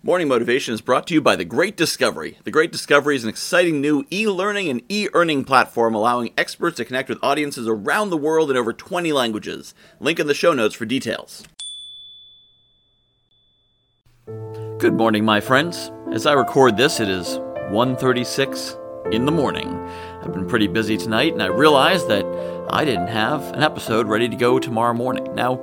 Morning Motivation is brought to you by The Great Discovery. The Great Discovery is an exciting new e learning and e earning platform allowing experts to connect with audiences around the world in over 20 languages. Link in the show notes for details. Good morning, my friends. As I record this, it is 1:36 in the morning. I've been pretty busy tonight and I realized that I didn't have an episode ready to go tomorrow morning. Now,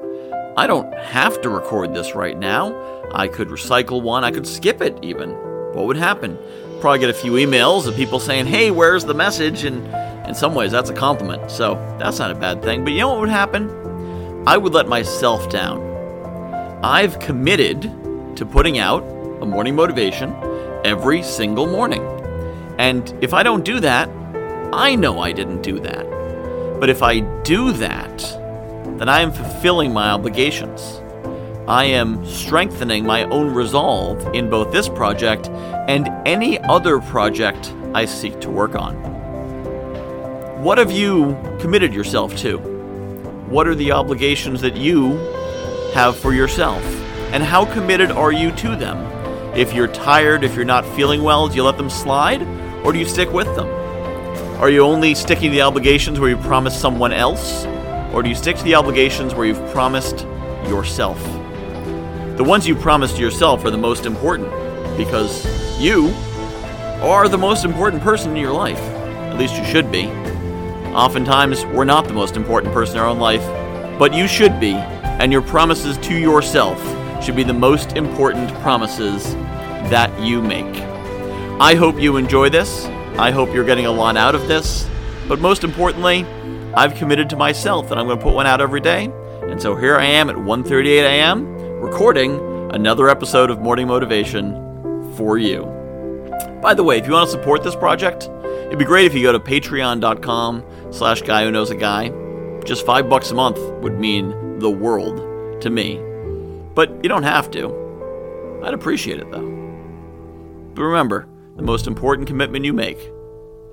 I don't have to record this right now. I could recycle one, I could skip it even. What would happen? Probably get a few emails of people saying, hey, where's the message? And in some ways, that's a compliment, so that's not a bad thing. But you know what would happen? I would let myself down. I've committed to putting out a morning motivation every single morning. And if I don't do that, I know I didn't do that. But if I do that, that I am fulfilling my obligations. I am strengthening my own resolve in both this project and any other project I seek to work on. What have you committed yourself to? What are the obligations that you have for yourself? And how committed are you to them? If you're tired, if you're not feeling well, do you let them slide? Or do you stick with them? Are you only sticking to the obligations where you promise someone else? Or do you stick to the obligations where you've promised yourself? The ones you promised yourself are the most important because you are the most important person in your life. At least you should be. Oftentimes, we're not the most important person in our own life, but you should be, and your promises to yourself should be the most important promises that you make. I hope you enjoy this. I hope you're getting a lot out of this. But most importantly, I've committed to myself that I'm going to put one out every day. And so here I am at 1:38 a.m. recording another episode of Morning Motivation for you. By the way, if you want to support this project, it'd be great if you go to patreon.com slash guy who knows a guy. Just five bucks a month would mean the world to me. But you don't have to. I'd appreciate it though. But remember, the most important commitment you make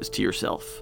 is to yourself.